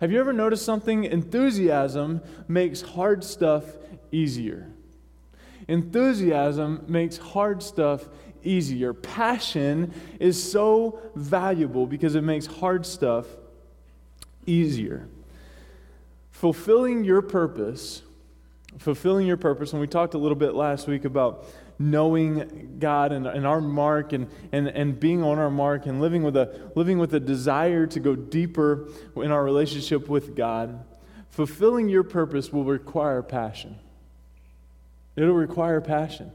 Have you ever noticed something? Enthusiasm makes hard stuff easier. Enthusiasm makes hard stuff easier. Passion is so valuable because it makes hard stuff easier. Fulfilling your purpose, fulfilling your purpose, and we talked a little bit last week about knowing God and, and our mark and, and, and being on our mark and living with, a, living with a desire to go deeper in our relationship with God, fulfilling your purpose will require passion. It'll require passion.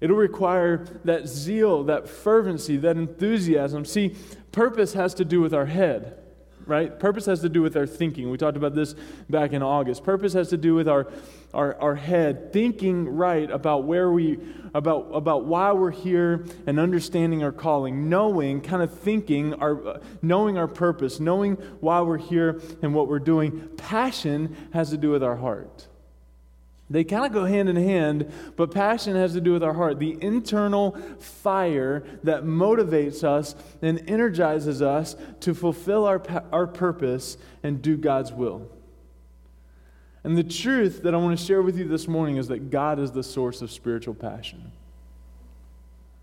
It'll require that zeal, that fervency, that enthusiasm. See, purpose has to do with our head right? Purpose has to do with our thinking. We talked about this back in August. Purpose has to do with our, our, our head, thinking right about where we, about, about why we're here and understanding our calling, knowing, kind of thinking, our, uh, knowing our purpose, knowing why we're here and what we're doing. Passion has to do with our heart. They kind of go hand in hand, but passion has to do with our heart. The internal fire that motivates us and energizes us to fulfill our, our purpose and do God's will. And the truth that I want to share with you this morning is that God is the source of spiritual passion.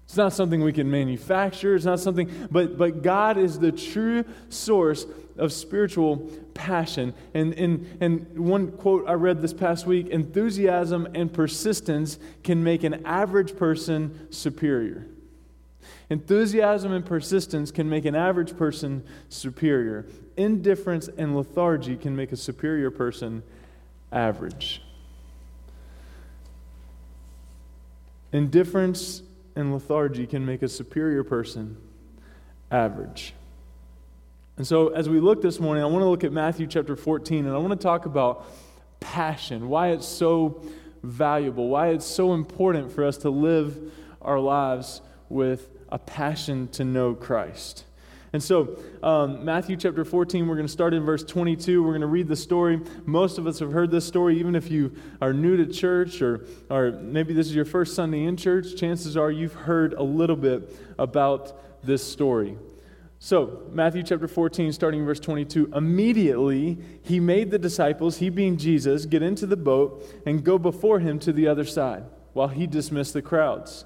It's not something we can manufacture. It's not something, but, but God is the true source of spiritual passion. And, and, and one quote I read this past week enthusiasm and persistence can make an average person superior. Enthusiasm and persistence can make an average person superior. Indifference and lethargy can make a superior person average. Indifference and lethargy can make a superior person average. And so, as we look this morning, I want to look at Matthew chapter 14, and I want to talk about passion, why it's so valuable, why it's so important for us to live our lives with a passion to know Christ. And so, um, Matthew chapter 14, we're going to start in verse 22. We're going to read the story. Most of us have heard this story, even if you are new to church or, or maybe this is your first Sunday in church, chances are you've heard a little bit about this story. So, Matthew chapter 14, starting in verse 22. Immediately, he made the disciples, he being Jesus, get into the boat and go before him to the other side while he dismissed the crowds.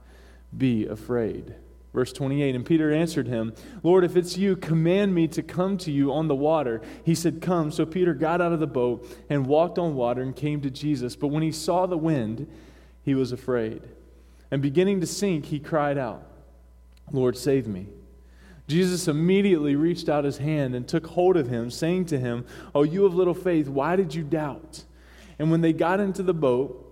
be afraid. Verse 28 And Peter answered him, Lord, if it's you, command me to come to you on the water. He said, Come. So Peter got out of the boat and walked on water and came to Jesus. But when he saw the wind, he was afraid. And beginning to sink, he cried out, Lord, save me. Jesus immediately reached out his hand and took hold of him, saying to him, Oh, you of little faith, why did you doubt? And when they got into the boat,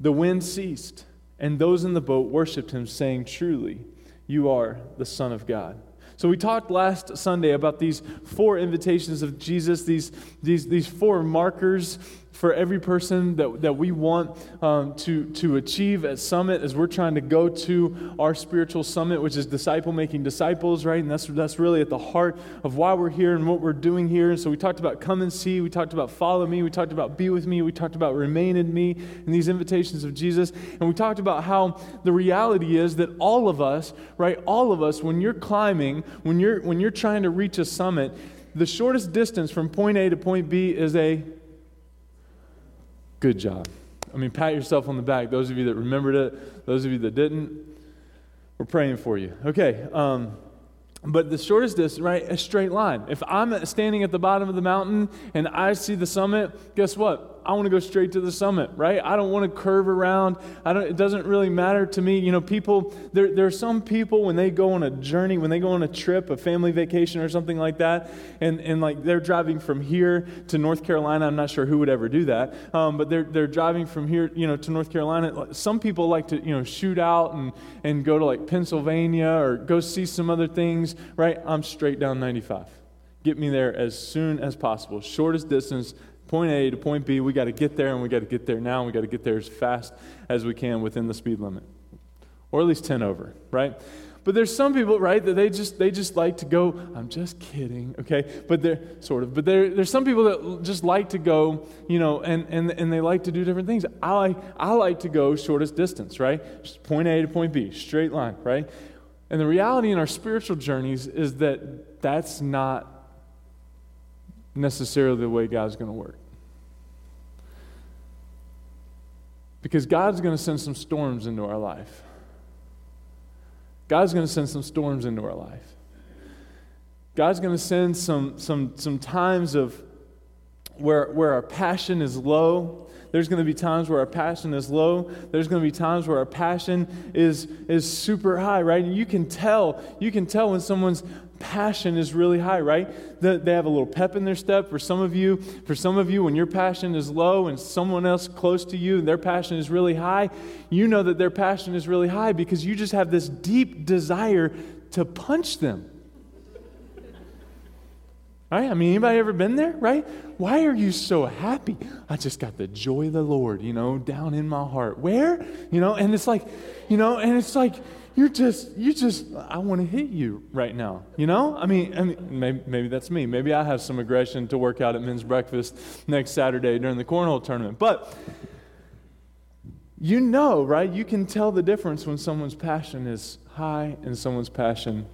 the wind ceased and those in the boat worshiped him, saying, Truly, you are the Son of God. So we talked last Sunday about these four invitations of Jesus, these, these, these four markers for every person that, that we want um, to, to achieve at Summit as we're trying to go to our spiritual summit, which is disciple making disciples, right? And that's, that's really at the heart of why we're here and what we're doing here. And so we talked about come and see, we talked about follow me, we talked about be with me, we talked about remain in me, and these invitations of Jesus. And we talked about how the reality is that all of us, right, all of us, when you're climbing, when you're, when you're trying to reach a summit, the shortest distance from point A to point B is a Good job. I mean, pat yourself on the back. Those of you that remembered it, those of you that didn't, we're praying for you. Okay. Um, but the shortest distance, right, a straight line. If I'm standing at the bottom of the mountain and I see the summit, guess what? I want to go straight to the summit, right? I don't want to curve around. I don't, it doesn't really matter to me. You know, people, there, there are some people when they go on a journey, when they go on a trip, a family vacation or something like that, and, and like they're driving from here to North Carolina. I'm not sure who would ever do that, um, but they're, they're driving from here, you know, to North Carolina. Some people like to, you know, shoot out and, and go to like Pennsylvania or go see some other things, right? I'm straight down 95 get me there as soon as possible. Shortest distance, point A to point B. We got to get there, and we got to get there now, and we got to get there as fast as we can within the speed limit, or at least 10 over, right? But there's some people, right, that they just they just like to go. I'm just kidding, okay? But they're sort of. But there, there's some people that just like to go, you know, and and and they like to do different things. I like I like to go shortest distance, right? Just point A to point B, straight line, right? And the reality in our spiritual journeys is that that's not necessarily the way God's going to work. Because God's going to send some storms into our life. God's going to send some storms into our life. God's going to send some, some, some times of where, where our passion is low. There's going to be times where our passion is low. There's going to be times where our passion is, is super high, right? And you can tell, you can tell when someone's passion is really high, right? They have a little pep in their step. For some of you, for some of you, when your passion is low and someone else close to you, and their passion is really high, you know that their passion is really high because you just have this deep desire to punch them. Right? I mean, anybody ever been there? Right? Why are you so happy? I just got the joy of the Lord, you know, down in my heart. Where? You know, and it's like, you know, and it's like, you're just, you just, I want to hit you right now. You know? I mean, I mean maybe, maybe that's me. Maybe I have some aggression to work out at men's breakfast next Saturday during the cornhole tournament. But you know, right? You can tell the difference when someone's passion is high and someone's passion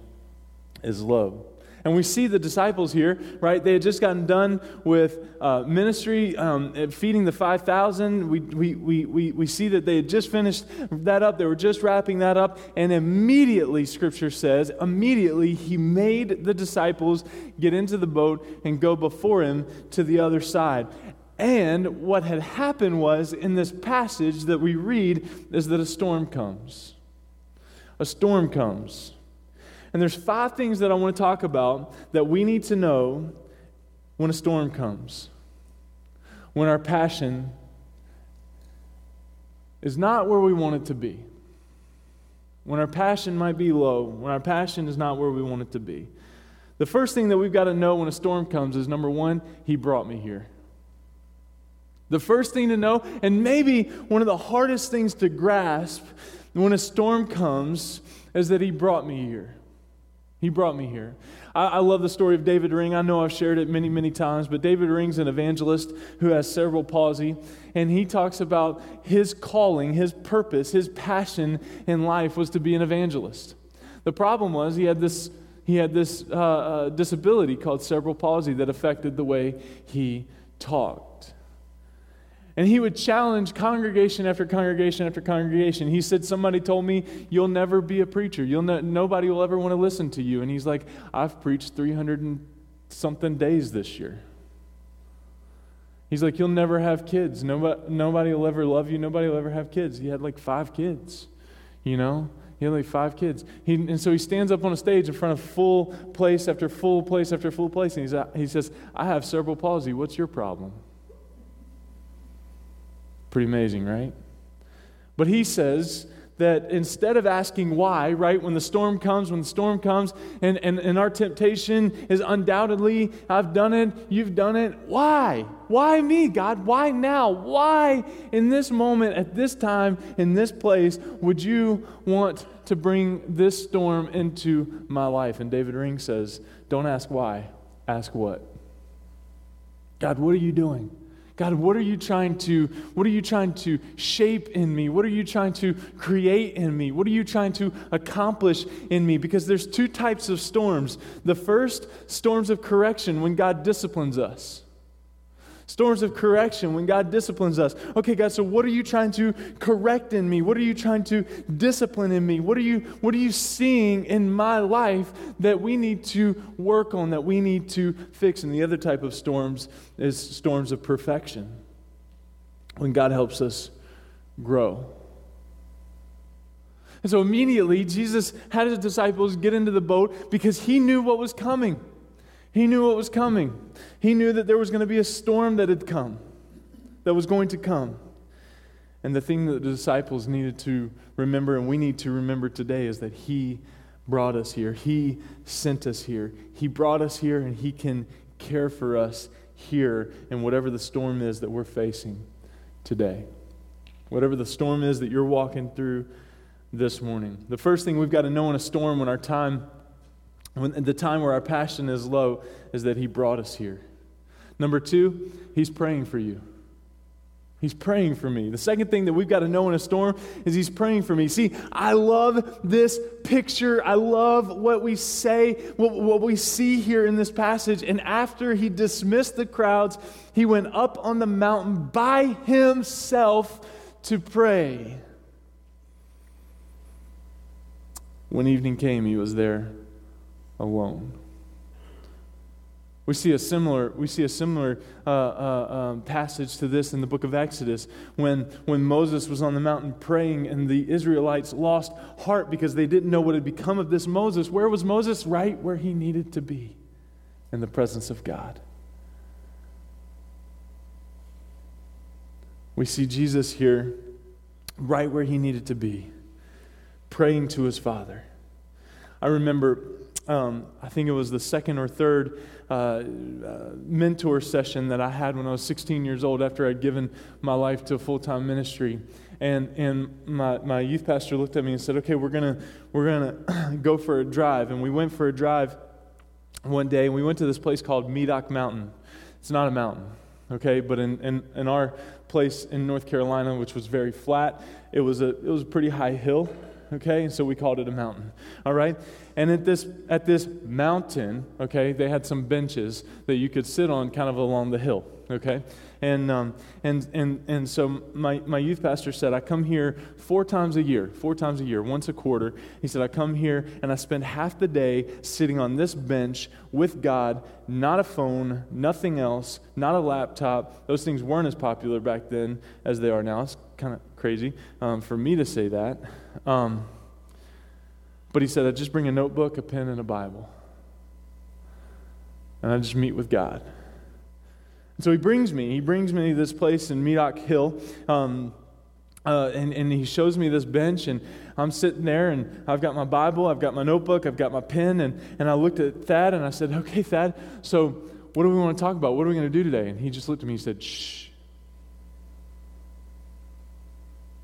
is low. And we see the disciples here, right? They had just gotten done with uh, ministry, um, feeding the 5,000. We, we, we, we, we see that they had just finished that up. They were just wrapping that up. And immediately, Scripture says, immediately, he made the disciples get into the boat and go before him to the other side. And what had happened was, in this passage that we read, is that a storm comes. A storm comes. And there's five things that I want to talk about that we need to know when a storm comes. When our passion is not where we want it to be. When our passion might be low, when our passion is not where we want it to be. The first thing that we've got to know when a storm comes is number one, He brought me here. The first thing to know, and maybe one of the hardest things to grasp when a storm comes, is that He brought me here. He brought me here. I, I, love the story of David Ring. I know I've shared it many, many times, but David Ring's an evangelist who has cerebral palsy, and he talks about his calling, his purpose, his passion in life was to be an evangelist. The problem was he had this, he had this uh, uh, disability called cerebral palsy that affected the way he talked. And he would challenge congregation after congregation after congregation. He said, Somebody told me, You'll never be a preacher. You'll ne- nobody will ever want to listen to you. And he's like, I've preached 300 and something days this year. He's like, You'll never have kids. Nobody, nobody will ever love you. Nobody will ever have kids. He had like five kids, you know? He had like five kids. He, and so he stands up on a stage in front of full place after full place after full place. And he's, he says, I have cerebral palsy. What's your problem? Pretty amazing, right? But he says that instead of asking why, right, when the storm comes, when the storm comes, and, and, and our temptation is undoubtedly, I've done it, you've done it, why? Why me, God? Why now? Why in this moment, at this time, in this place, would you want to bring this storm into my life? And David Ring says, Don't ask why, ask what. God, what are you doing? God, what are you trying to what are you trying to shape in me? What are you trying to create in me? What are you trying to accomplish in me? Because there's two types of storms. The first, storms of correction when God disciplines us. Storms of correction when God disciplines us. Okay, God, so what are you trying to correct in me? What are you trying to discipline in me? What are you what are you seeing in my life that we need to work on, that we need to fix? And the other type of storms is storms of perfection. When God helps us grow. And so immediately Jesus had his disciples get into the boat because he knew what was coming. He knew what was coming. He knew that there was going to be a storm that had come, that was going to come. And the thing that the disciples needed to remember, and we need to remember today, is that He brought us here. He sent us here. He brought us here, and He can care for us here in whatever the storm is that we're facing today. Whatever the storm is that you're walking through this morning. The first thing we've got to know in a storm when our time, when the time where our passion is low, is that He brought us here. Number two, He's praying for you. He's praying for me. The second thing that we've got to know in a storm is He's praying for me. See, I love this picture. I love what we say, what, what, we see here in this passage. And after He dismissed the crowds, He went up on the mountain by Himself to pray. When evening came, He was there alone. We see a similar, we see a similar uh, uh, um, passage to this in the book of Exodus when, when Moses was on the mountain praying and the Israelites lost heart because they didn't know what had become of this Moses. Where was Moses? Right where he needed to be in the presence of God. We see Jesus here right where he needed to be, praying to his Father. I remember, um, I think it was the second or third uh, uh, mentor session that I had when I was 16 years old after I'd given my life to full time ministry. And, and my, my youth pastor looked at me and said, Okay, we're going we're gonna go for a drive. And we went for a drive one day, and we went to this place called Medoc Mountain. It's not a mountain, okay? But in, in, in our place in North Carolina, which was very flat, it was a, it was a pretty high hill okay? And so we called it a mountain, all right? And at this, at this mountain, okay, they had some benches that you could sit on kind of along the hill, okay? And, um, and, and, and so my, my youth pastor said, I come here four times a year, four times a year, once a quarter. He said, I come here and I spend half the day sitting on this bench with God, not a phone, nothing else, not a laptop. Those things weren't as popular back then as they are now. It's kind of crazy um, for me to say that. Um, but he said, I just bring a notebook, a pen, and a Bible. And I just meet with God. And so he brings me, he brings me to this place in Medoc Hill. Um, uh, and, and he shows me this bench, and I'm sitting there, and I've got my Bible, I've got my notebook, I've got my pen, and, and I looked at Thad, and I said, Okay, Thad, so what do we want to talk about? What are we going to do today? And he just looked at me and said, Shh.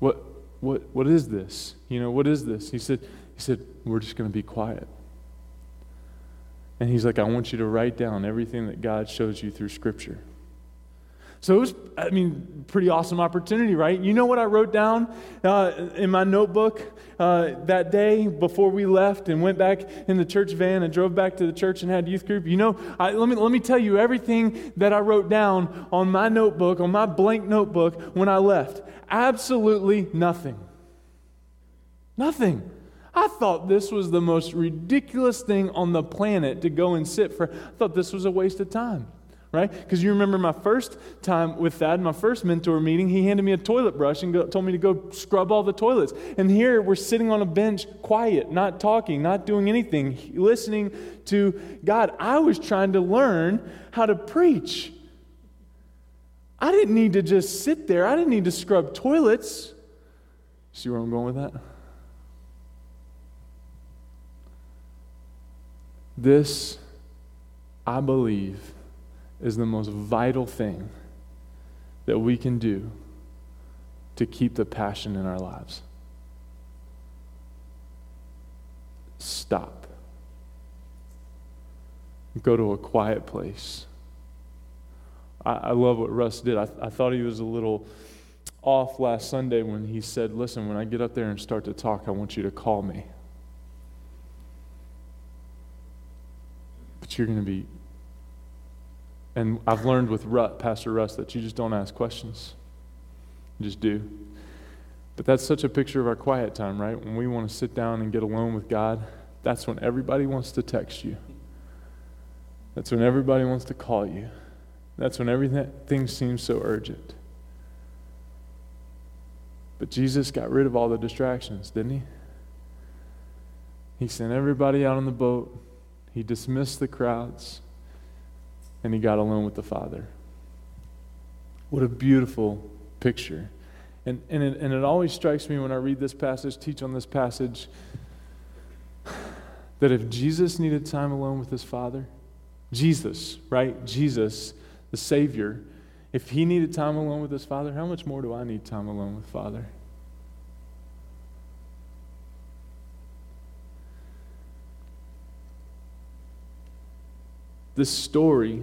What, what, what is this? You know, what is this? He said, he said, we're just going to be quiet. And he's like, I want you to write down everything that God shows you through Scripture. So it was, I mean, pretty awesome opportunity, right? You know what I wrote down uh, in my notebook uh, that day before we left and went back in the church van and drove back to the church and had youth group? You know, I, let, me, let me tell you everything that I wrote down on my notebook, on my blank notebook when I left. Absolutely nothing. Nothing. I thought this was the most ridiculous thing on the planet to go and sit for. I thought this was a waste of time right? Because you remember my first time with Thad, my first mentor meeting, he handed me a toilet brush and go, told me to go scrub all the toilets. And here we're sitting on a bench, quiet, not talking, not doing anything, listening to God. I was trying to learn how to preach. I didn't need to just sit there, I didn't need to scrub toilets. See where I'm going with that? This, I believe, is the most vital thing that we can do to keep the passion in our lives. Stop. Go to a quiet place. I, I love what Russ did. I, I thought he was a little off last Sunday when he said, Listen, when I get up there and start to talk, I want you to call me. But you're going to be and I've learned with Russ, Pastor Russ that you just don't ask questions. You just do. But that's such a picture of our quiet time, right? When we want to sit down and get alone with God, that's when everybody wants to text you. That's when everybody wants to call you. That's when everything seems so urgent. But Jesus got rid of all the distractions, didn't he? He sent everybody out on the boat. He dismissed the crowds and he got alone with the Father. What a beautiful picture. And, and, it, and it always strikes me when I read this passage, teach on this passage, that if Jesus needed time alone with his Father, Jesus, right? Jesus, the Savior, if he needed time alone with his Father, how much more do I need time alone with Father? This story,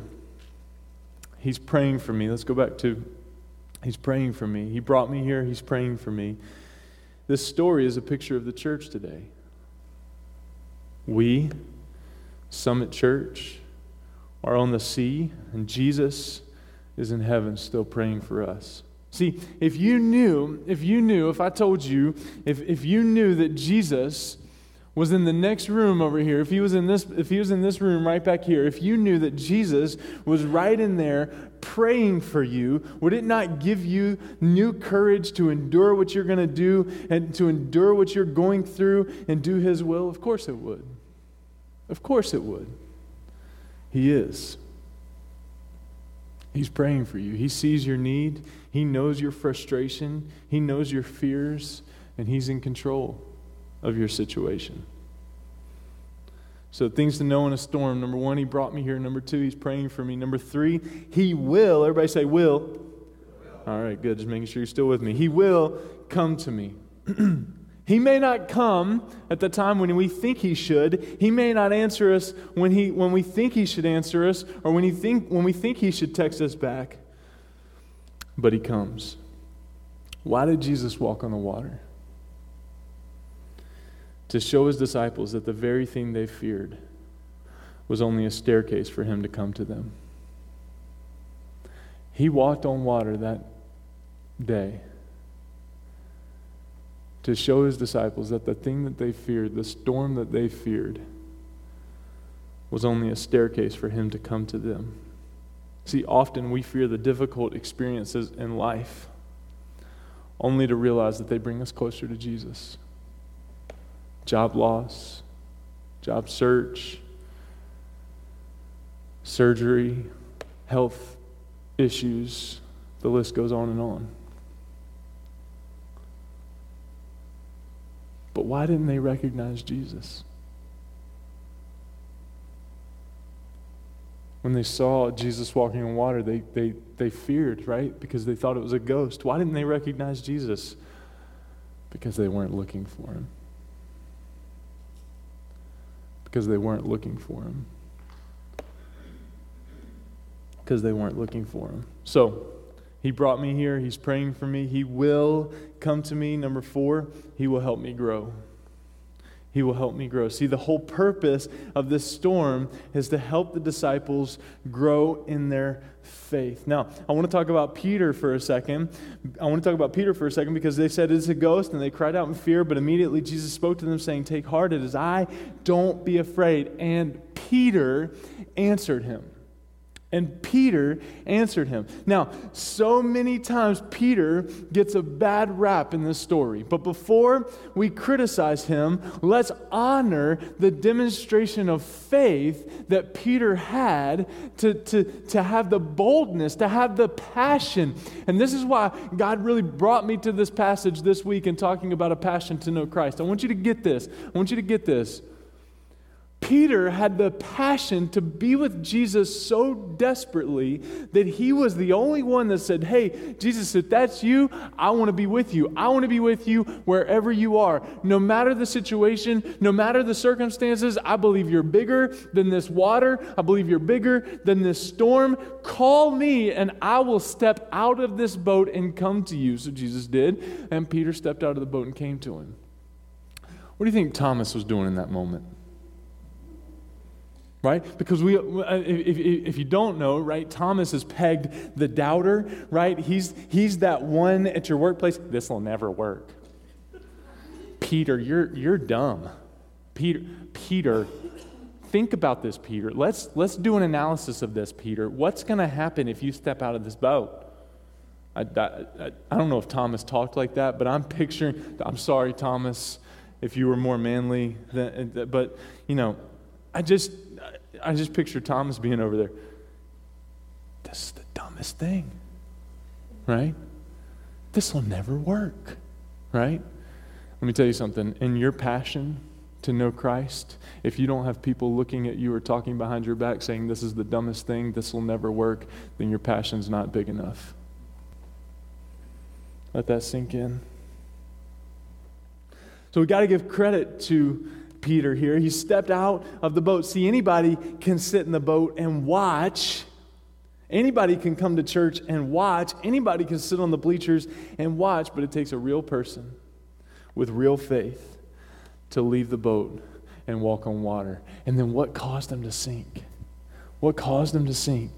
he's praying for me. Let's go back to he's praying for me. He brought me here, he's praying for me. This story is a picture of the church today. We, Summit Church, are on the sea, and Jesus is in heaven still praying for us. See, if you knew, if you knew, if I told you, if, if you knew that Jesus was in the next room over here, if he was in this, if he was in this room right back here, if you knew that Jesus was right in there praying for you, would it not give you new courage to endure what you're going to do and to endure what you're going through and do his will? Of course it would. Of course it would. He is. He's praying for you. He sees your need. He knows your frustration. He knows your fears. And He's in control of your situation. So, things to know in a storm. Number one, He brought me here. Number two, He's praying for me. Number three, He will. Everybody say, will. All right, good. Just making sure you're still with me. He will come to me. He may not come at the time when we think he should. He may not answer us when, he, when we think he should answer us or when, he think, when we think he should text us back. But he comes. Why did Jesus walk on the water? To show his disciples that the very thing they feared was only a staircase for him to come to them. He walked on water that day to show his disciples that the thing that they feared, the storm that they feared, was only a staircase for him to come to them. See, often we fear the difficult experiences in life only to realize that they bring us closer to Jesus. Job loss, job search, surgery, health issues, the list goes on and on. But why didn't they recognize Jesus? When they saw Jesus walking on water, they, they, they feared, right? Because they thought it was a ghost. Why didn't they recognize Jesus? Because they weren't looking for him. Because they weren't looking for him. Because they weren't looking for him. So, he brought me here. He's praying for me. He will come to me. Number four, He will help me grow. He will help me grow. See, the whole purpose of this storm is to help the disciples grow in their faith. Now, I want to talk about Peter for a second. I want to talk about Peter for a second because they said it's a ghost and they cried out in fear, but immediately Jesus spoke to them saying, Take heart, it is I, don't be afraid. And Peter answered him. And Peter answered him. Now, so many times Peter gets a bad rap in this story. But before we criticize him, let's honor the demonstration of faith that Peter had to, to, to have the boldness, to have the passion. And this is why God really brought me to this passage this week in talking about a passion to know Christ. I want you to get this. I want you to get this. Peter had the passion to be with Jesus so desperately that he was the only one that said, Hey, Jesus, if that's you, I want to be with you. I want to be with you wherever you are. No matter the situation, no matter the circumstances, I believe you're bigger than this water. I believe you're bigger than this storm. Call me and I will step out of this boat and come to you. So Jesus did. And Peter stepped out of the boat and came to him. What do you think Thomas was doing in that moment? Right? Because we, uh, if, if you don't know, right, Thomas is pegged the doubter, right? He's, he's that one at your workplace, this will never work. Peter, you're, you're dumb. Peter, Peter, think about this, Peter. Let's, let's do an analysis of this, Peter. What's going to happen if you step out of this boat? I, I, I don't know if Thomas talked like that, but I'm picturing, I'm sorry, Thomas, if you were more manly, than, but, you know, I just, I just picture Thomas being over there. This is the dumbest thing, right? This will never work, right? Let me tell you something. In your passion to know Christ, if you don't have people looking at you or talking behind your back saying, This is the dumbest thing, this will never work, then your passion's not big enough. Let that sink in. So we got to give credit to Peter here. He stepped out of the boat. See, anybody can sit in the boat and watch. Anybody can come to church and watch. Anybody can sit on the bleachers and watch, but it takes a real person with real faith to leave the boat and walk on water. And then what caused them to sink? What caused them to sink?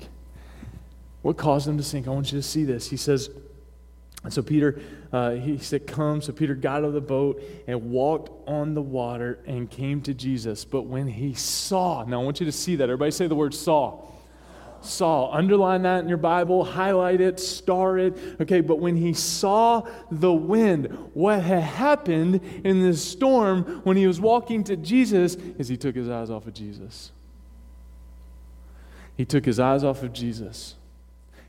What caused them to sink? I want you to see this. He says, and so Peter, uh, he said, Come. So Peter got out of the boat and walked on the water and came to Jesus. But when he saw, now I want you to see that. Everybody say the word saw. Saw. Underline that in your Bible, highlight it, star it. Okay, but when he saw the wind, what had happened in this storm when he was walking to Jesus is he took his eyes off of Jesus. He took his eyes off of Jesus.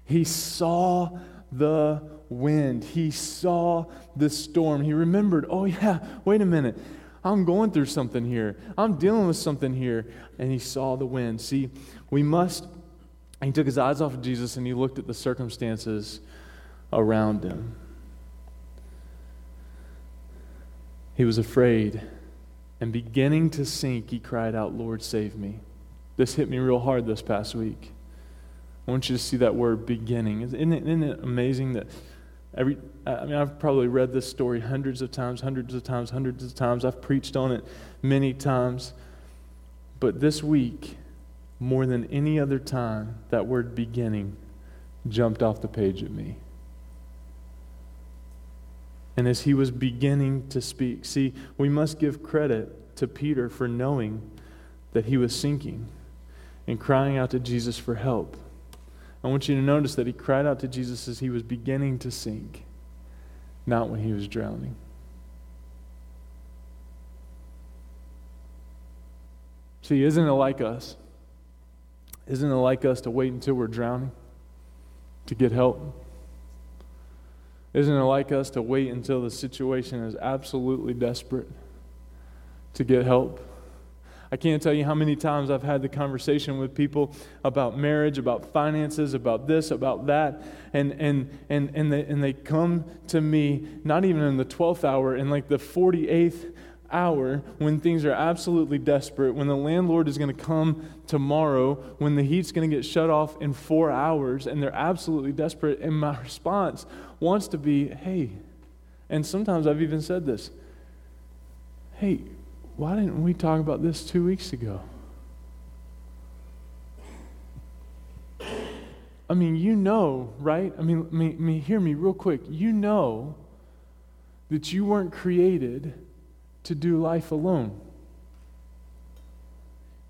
He saw the wind. He saw the storm. He remembered, oh, yeah, wait a minute. I'm going through something here. I'm dealing with something here. And he saw the wind. See, we must, he took his eyes off of Jesus and he looked at the circumstances around him. He was afraid. And beginning to sink, he cried out, Lord, save me. This hit me real hard this past week. I want you to see that word beginning. Isn't it, isn't it amazing that every, I mean, I've probably read this story hundreds of times, hundreds of times, hundreds of times. I've preached on it many times. But this week, more than any other time, that word beginning jumped off the page at me. And as he was beginning to speak, see, we must give credit to Peter for knowing that he was sinking and crying out to Jesus for help. I want you to notice that he cried out to Jesus as he was beginning to sink, not when he was drowning. See, isn't it like us? Isn't it like us to wait until we're drowning to get help? Isn't it like us to wait until the situation is absolutely desperate to get help? I can't tell you how many times I've had the conversation with people about marriage, about finances, about this, about that, and and and and they and they come to me not even in the 12th hour, in like the 48th hour when things are absolutely desperate, when the landlord is going to come tomorrow, when the heat's going to get shut off in 4 hours and they're absolutely desperate and my response wants to be, "Hey." And sometimes I've even said this. Hey, why didn't we talk about this two weeks ago? I mean, you know, right? I mean, me, me, hear me real quick. You know that you weren't created to do life alone.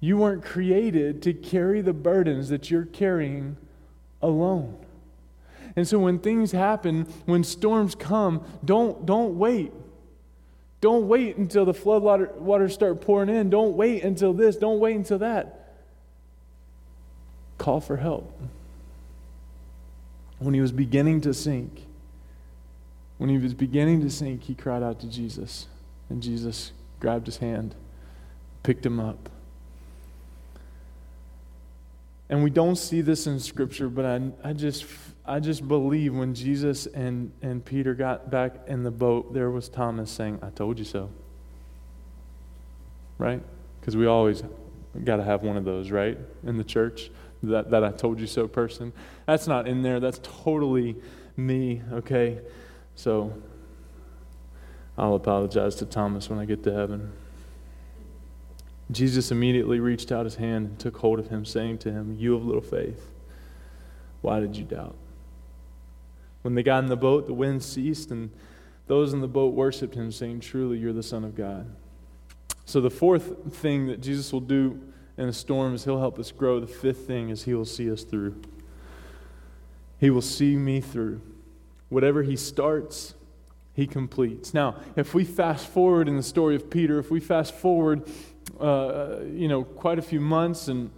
You weren't created to carry the burdens that you're carrying alone. And so when things happen, when storms come, don't, don't wait. Don't wait until the flood water, waters start pouring in. Don't wait until this. Don't wait until that. Call for help. When he was beginning to sink, when he was beginning to sink, he cried out to Jesus. And Jesus grabbed his hand, picked him up. And we don't see this in Scripture, but I, I just I just believe when Jesus and, and Peter got back in the boat, there was Thomas saying, I told you so. Right? Because we always got to have one of those, right? In the church, that, that I told you so person. That's not in there. That's totally me, okay? So I'll apologize to Thomas when I get to heaven. Jesus immediately reached out his hand and took hold of him, saying to him, You of little faith, why did you doubt? When they got in the boat, the wind ceased, and those in the boat worshiped him, saying, Truly, you're the Son of God. So, the fourth thing that Jesus will do in a storm is he'll help us grow. The fifth thing is he will see us through. He will see me through. Whatever he starts, he completes. Now, if we fast forward in the story of Peter, if we fast forward, uh, you know, quite a few months and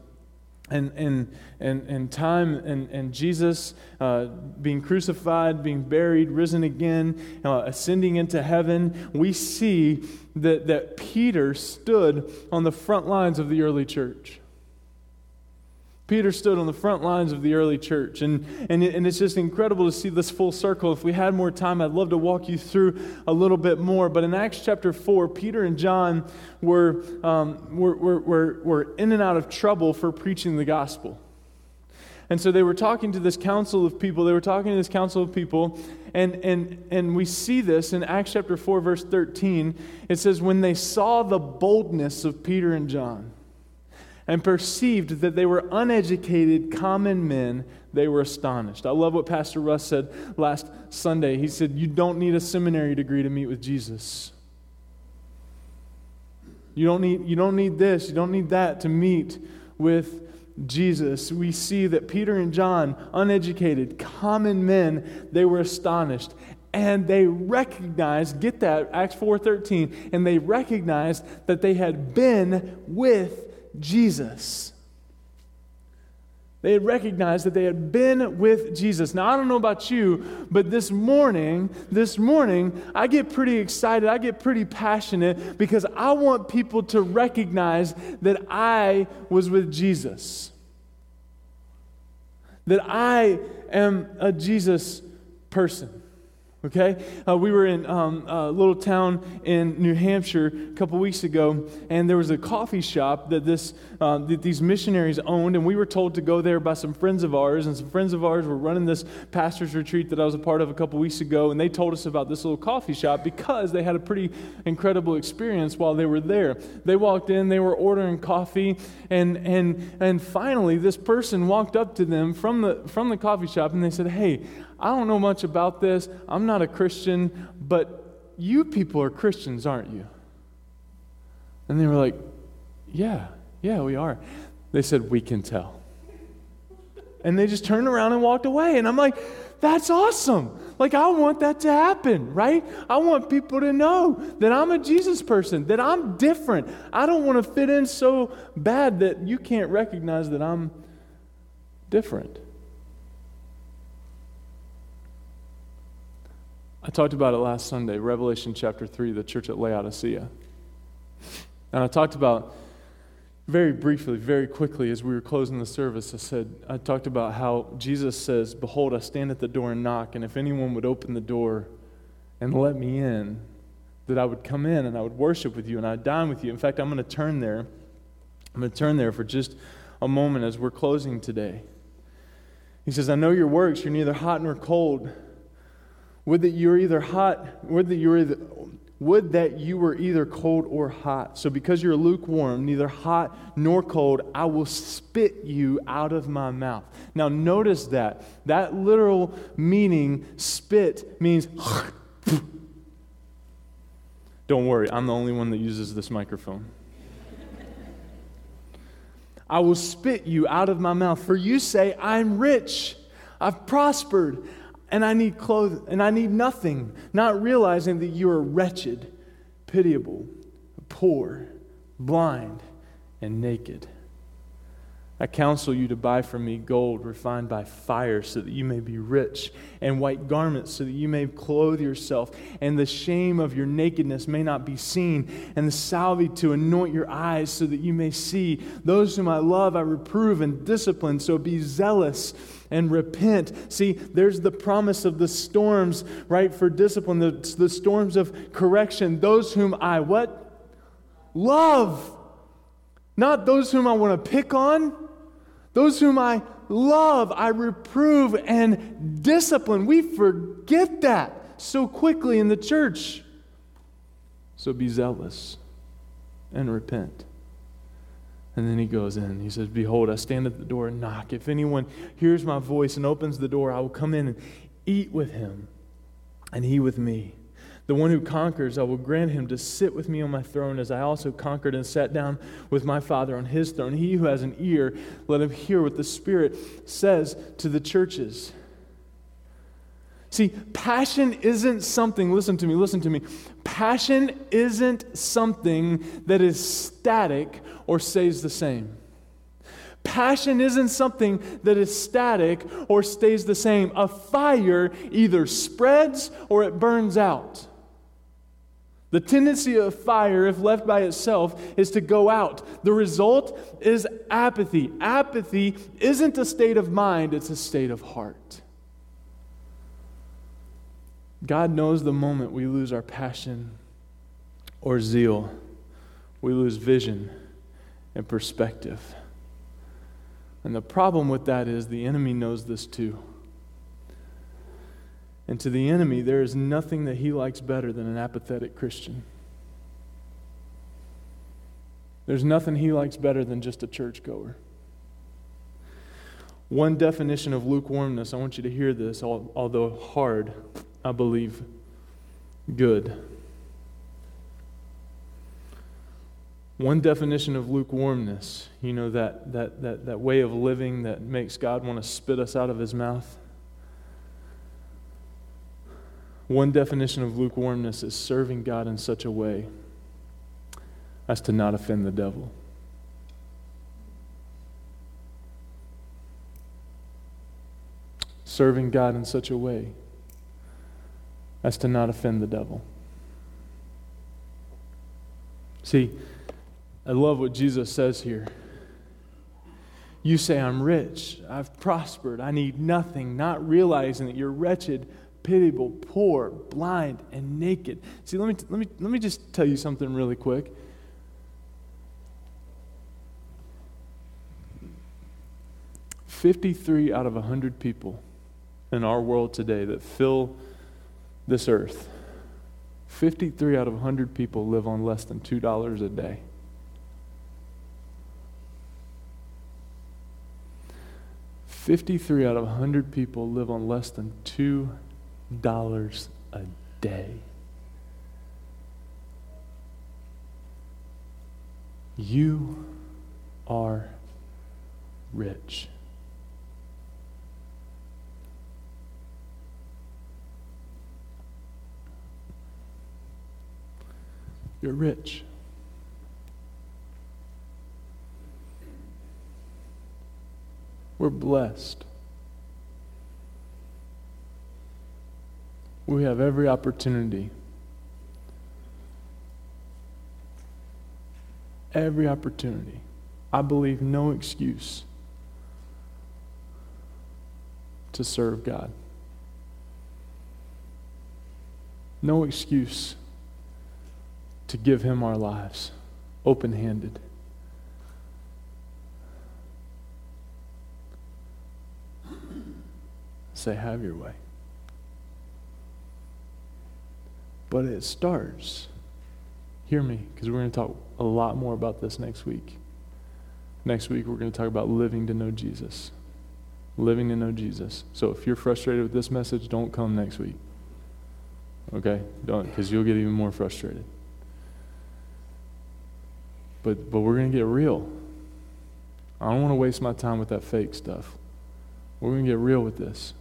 and, and, and, and time and, and Jesus uh, being crucified, being buried, risen again, uh, ascending into heaven, we see that, that Peter stood on the front lines of the early church. Peter stood on the front lines of the early church. And, and, and it's just incredible to see this full circle. If we had more time, I'd love to walk you through a little bit more. But in Acts chapter 4, Peter and John were, um, were, were, were, were in and out of trouble for preaching the gospel. And so they were talking to this council of people. They were talking to this council of people. And, and, and we see this in Acts chapter 4, verse 13. It says, When they saw the boldness of Peter and John, and perceived that they were uneducated, common men, they were astonished. I love what Pastor Russ said last Sunday. He said, You don't need a seminary degree to meet with Jesus. You don't need, you don't need this, you don't need that to meet with Jesus. We see that Peter and John, uneducated, common men, they were astonished. And they recognized, get that, Acts 4:13, and they recognized that they had been with Jesus. They had recognized that they had been with Jesus. Now, I don't know about you, but this morning, this morning, I get pretty excited. I get pretty passionate because I want people to recognize that I was with Jesus. That I am a Jesus person. Okay? Uh, we were in um, a little town in New Hampshire a couple weeks ago, and there was a coffee shop that, this, uh, that these missionaries owned, and we were told to go there by some friends of ours. And some friends of ours were running this pastor's retreat that I was a part of a couple weeks ago, and they told us about this little coffee shop because they had a pretty incredible experience while they were there. They walked in, they were ordering coffee, and, and, and finally, this person walked up to them from the, from the coffee shop, and they said, Hey, I don't know much about this. I'm not a Christian, but you people are Christians, aren't you? And they were like, Yeah, yeah, we are. They said, We can tell. And they just turned around and walked away. And I'm like, That's awesome. Like, I want that to happen, right? I want people to know that I'm a Jesus person, that I'm different. I don't want to fit in so bad that you can't recognize that I'm different. I talked about it last Sunday, Revelation chapter 3, the church at Laodicea. And I talked about very briefly, very quickly, as we were closing the service, I said, I talked about how Jesus says, Behold, I stand at the door and knock, and if anyone would open the door and let me in, that I would come in and I would worship with you and I'd dine with you. In fact, I'm going to turn there. I'm going to turn there for just a moment as we're closing today. He says, I know your works. You're neither hot nor cold. Would that you were either hot, would that you were either, would that you were either cold or hot. So because you're lukewarm, neither hot nor cold, I will spit you out of my mouth. Now notice that. That literal meaning, spit, means Don't worry, I'm the only one that uses this microphone. I will spit you out of my mouth, for you say, I'm rich, I've prospered, and I need clothes, and I need nothing, not realizing that you are wretched, pitiable, poor, blind, and naked. I counsel you to buy from me gold refined by fire so that you may be rich, and white garments so that you may clothe yourself, and the shame of your nakedness may not be seen, and the salve to anoint your eyes so that you may see. Those whom I love I reprove and discipline, so be zealous and repent. See, there's the promise of the storms, right, for discipline, the, the storms of correction. Those whom I what? Love. Not those whom I want to pick on, those whom I love, I reprove and discipline. We forget that so quickly in the church. So be zealous and repent. And then he goes in. He says, Behold, I stand at the door and knock. If anyone hears my voice and opens the door, I will come in and eat with him, and he with me. The one who conquers, I will grant him to sit with me on my throne, as I also conquered and sat down with my Father on his throne. He who has an ear, let him hear what the Spirit says to the churches. See, passion isn't something, listen to me, listen to me. Passion isn't something that is static or stays the same. Passion isn't something that is static or stays the same. A fire either spreads or it burns out. The tendency of fire, if left by itself, is to go out. The result is apathy. Apathy isn't a state of mind, it's a state of heart. God knows the moment we lose our passion or zeal, we lose vision and perspective. And the problem with that is the enemy knows this too. And to the enemy, there is nothing that he likes better than an apathetic Christian. There's nothing he likes better than just a churchgoer. One definition of lukewarmness, I want you to hear this, although hard, I believe good. One definition of lukewarmness, you know, that, that, that, that way of living that makes God want to spit us out of his mouth. One definition of lukewarmness is serving God in such a way as to not offend the devil. Serving God in such a way as to not offend the devil. See, I love what Jesus says here. You say, I'm rich, I've prospered, I need nothing, not realizing that you're wretched, pitiable, poor, blind, and naked. See, let me, let me, let me just tell you something really quick. Fifty-three out of hundred people in our world today that fill this earth, 53 out of 100 people live on less than $2 a day. Fifty-three out of a hundred people live on less than two dollars a day. You are rich. You're rich. We're blessed. We have every opportunity. Every opportunity. I believe no excuse to serve God. No excuse to give Him our lives open handed. Say, have your way. But it starts, hear me, because we're going to talk a lot more about this next week. Next week, we're going to talk about living to know Jesus. Living to know Jesus. So if you're frustrated with this message, don't come next week. Okay? Don't, because you'll get even more frustrated. But, but we're going to get real. I don't want to waste my time with that fake stuff. We're going to get real with this.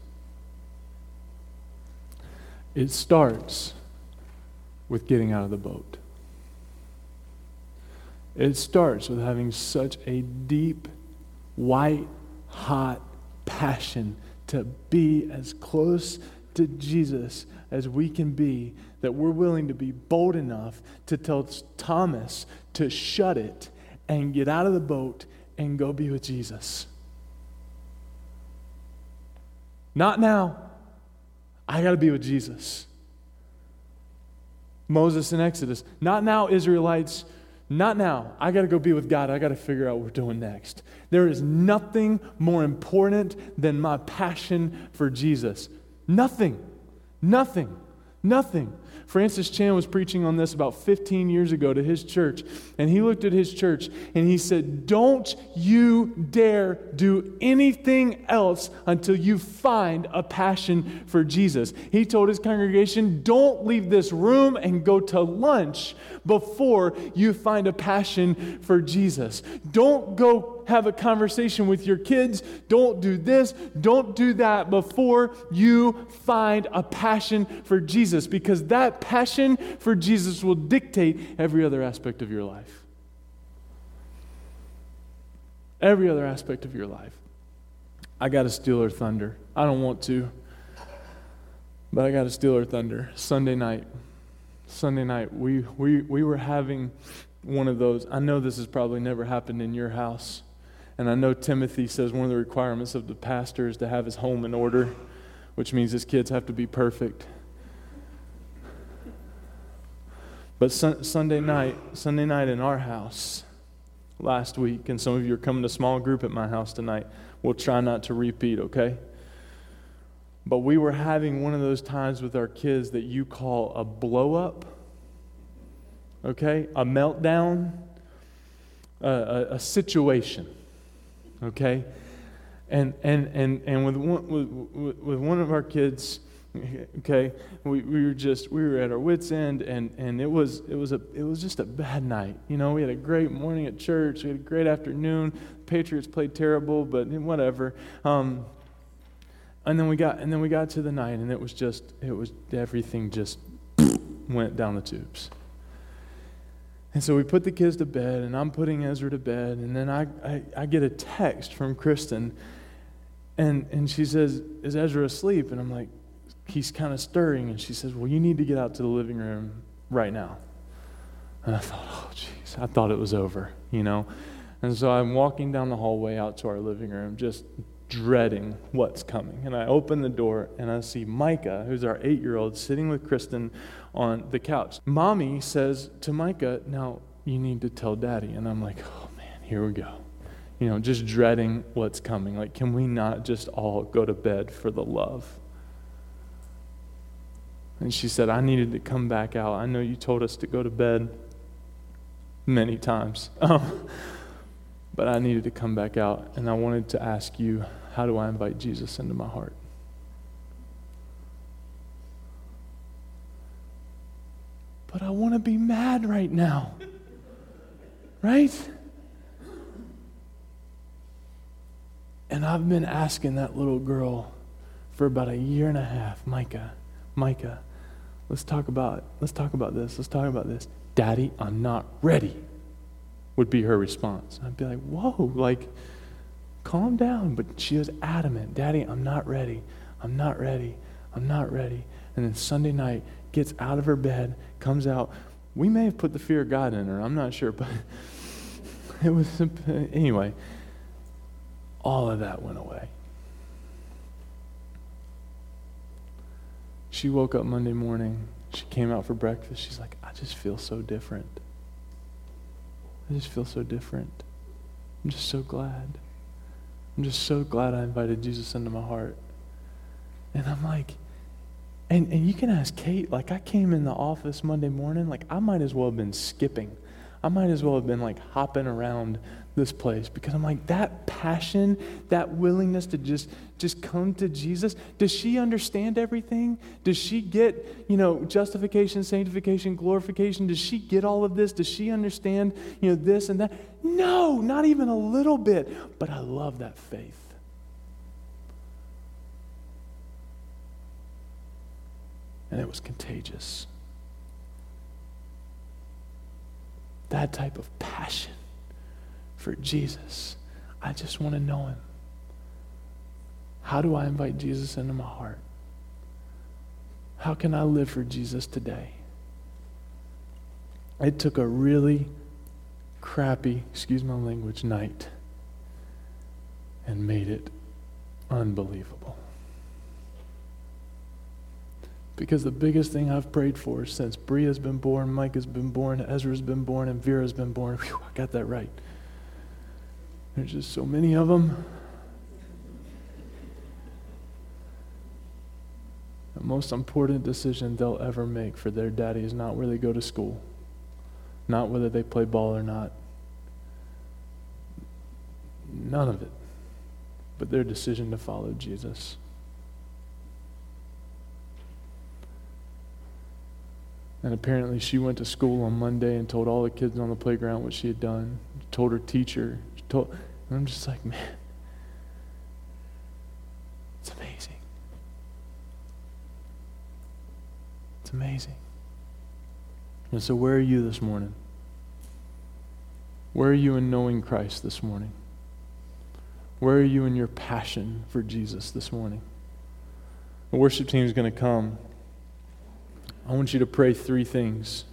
It starts with getting out of the boat. It starts with having such a deep, white, hot passion to be as close to Jesus as we can be, that we're willing to be bold enough to tell Thomas to shut it and get out of the boat and go be with Jesus. Not now. I got to be with Jesus. Moses in Exodus. Not now, Israelites. Not now. I got to go be with God. I got to figure out what we're doing next. There is nothing more important than my passion for Jesus. Nothing. Nothing. Nothing. Francis Chan was preaching on this about 15 years ago to his church, and he looked at his church and he said, Don't you dare do anything else until you find a passion for Jesus. He told his congregation, Don't leave this room and go to lunch before you find a passion for Jesus. Don't go have a conversation with your kids. Don't do this. Don't do that before you find a passion for Jesus because that passion for Jesus will dictate every other aspect of your life. every other aspect of your life. I got to steal her thunder. I don't want to, but I got to steal her thunder. Sunday night, Sunday night, we, we, we were having one of those. I know this has probably never happened in your house. And I know Timothy says one of the requirements of the pastor is to have his home in order, which means his kids have to be perfect. But sun, Sunday night, Sunday night in our house last week, and some of you are coming to small group at my house tonight. We'll try not to repeat, okay? But we were having one of those times with our kids that you call a blow up, okay? A meltdown, a, a, a situation, okay? And, and, and, and with, one, with, with one of our kids, okay we, we were just we were at our wits end and and it was it was a it was just a bad night. You know we had a great morning at church we had a great afternoon. Patriots played terrible but whatever. Um, and then we got and then we got to the night and it was just it was everything just went down the tubes and so we put the kids to bed and i'm putting ezra to bed and then i i, I get a text from kristen and and she says is ezra asleep and i'm like he's kind of stirring, and she says, Well, you need to get out to the living room right now. And I thought, Oh, jeez, I thought it was over, you know? And so I'm walking down the hallway out to our living room, just dreading what's coming. And I open the door and I see Micah, who's our eight year old, sitting with Kristen on the couch. Mommy says to Micah, Now you need to tell daddy. And I'm like, Oh man, here we go. You know, just dreading what's coming. Like, can we not just all go to bed for the love? And she said, I needed to come back out. I know you told us to go to bed many times, um, but I needed to come back out. And I wanted to ask you, how do I invite Jesus into my heart? But I want to be mad right now. Right? And I've been asking that little girl for about a year and a half, Micah, Micah, Let's talk about let's talk about this. Let's talk about this. Daddy, I'm not ready. Would be her response. I'd be like, "Whoa, like calm down." But she was adamant. Daddy, I'm not ready. I'm not ready. I'm not ready. And then Sunday night gets out of her bed, comes out. We may have put the fear of God in her. I'm not sure, but it was anyway. All of that went away. She woke up Monday morning. She came out for breakfast. She's like, I just feel so different. I just feel so different. I'm just so glad. I'm just so glad I invited Jesus into my heart. And I'm like, and, and you can ask Kate, like, I came in the office Monday morning, like, I might as well have been skipping. I might as well have been like hopping around this place because I'm like that passion, that willingness to just just come to Jesus. Does she understand everything? Does she get, you know, justification, sanctification, glorification? Does she get all of this? Does she understand, you know, this and that? No, not even a little bit. But I love that faith. And it was contagious. That type of passion for Jesus. I just want to know him. How do I invite Jesus into my heart? How can I live for Jesus today? It took a really crappy, excuse my language, night and made it unbelievable. Because the biggest thing I've prayed for since Bria's been born, Mike has been born, Ezra's been born, and Vera's been born, whew, I got that right. There's just so many of them. The most important decision they'll ever make for their daddy is not where they go to school, not whether they play ball or not. None of it. But their decision to follow Jesus. And apparently, she went to school on Monday and told all the kids on the playground what she had done. Told her teacher, told, and I'm just like, man, it's amazing. It's amazing. And so, where are you this morning? Where are you in knowing Christ this morning? Where are you in your passion for Jesus this morning? The worship team is going to come. I want you to pray three things.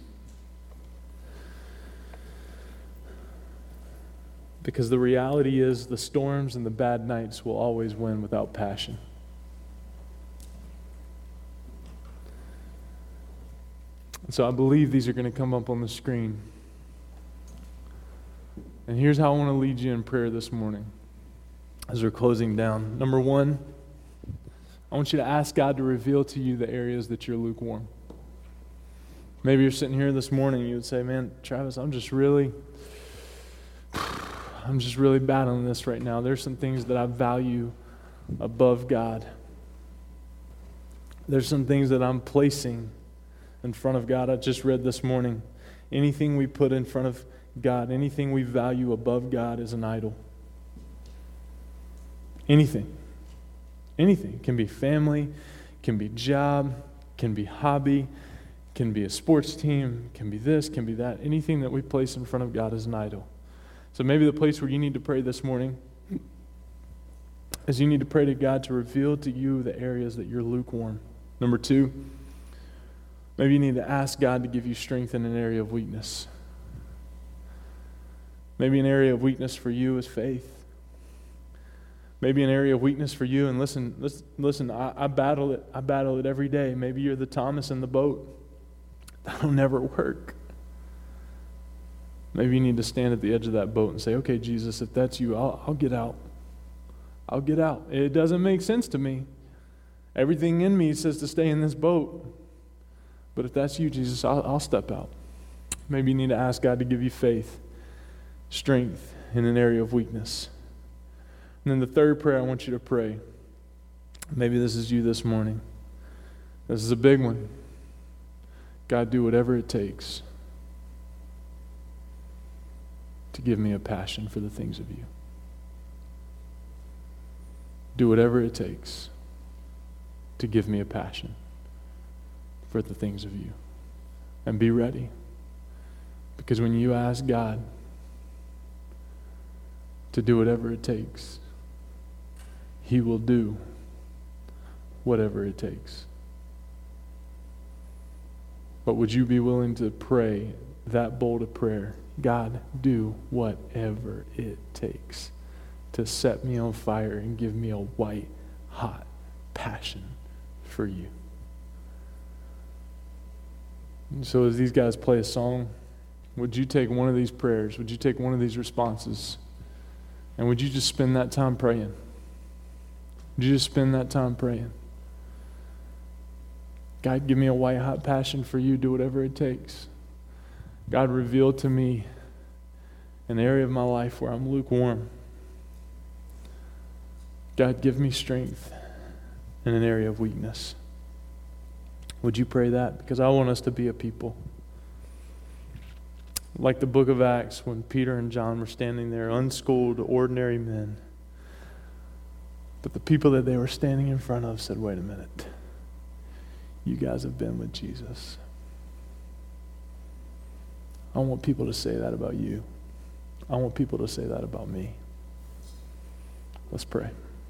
Because the reality is, the storms and the bad nights will always win without passion. And so I believe these are going to come up on the screen. And here's how I want to lead you in prayer this morning as we're closing down. Number one, I want you to ask God to reveal to you the areas that you're lukewarm. Maybe you're sitting here this morning and you would say, Man, Travis, I'm just really, I'm just really battling this right now. There's some things that I value above God. There's some things that I'm placing in front of God. I just read this morning anything we put in front of God, anything we value above God is an idol. Anything. Anything. It Can be family, can be job, can be hobby, can be a sports team, can be this, can be that. Anything that we place in front of God is an idol. So maybe the place where you need to pray this morning is you need to pray to God to reveal to you the areas that you're lukewarm. Number two, maybe you need to ask God to give you strength in an area of weakness. Maybe an area of weakness for you is faith. Maybe an area of weakness for you, and listen, listen, listen I, I battle it. I battle it every day. Maybe you're the Thomas in the boat. That'll never work. Maybe you need to stand at the edge of that boat and say, okay, Jesus, if that's you, I'll, I'll get out. I'll get out. It doesn't make sense to me. Everything in me says to stay in this boat. But if that's you, Jesus, I'll, I'll step out. Maybe you need to ask God to give you faith strength in an area of weakness. And then the third prayer I want you to pray. Maybe this is you this morning. This is a big one. God, do whatever it takes to give me a passion for the things of you. Do whatever it takes to give me a passion for the things of you. And be ready. Because when you ask God, to do whatever it takes. He will do whatever it takes. But would you be willing to pray that bold a prayer? God, do whatever it takes to set me on fire and give me a white, hot passion for you. And so, as these guys play a song, would you take one of these prayers? Would you take one of these responses? And would you just spend that time praying? Would you just spend that time praying? God, give me a white hot passion for you. Do whatever it takes. God, reveal to me an area of my life where I'm lukewarm. God, give me strength in an area of weakness. Would you pray that? Because I want us to be a people like the book of Acts when Peter and John were standing there, unschooled, ordinary men. But the people that they were standing in front of said, Wait a minute. You guys have been with Jesus. I want people to say that about you. I want people to say that about me. Let's pray.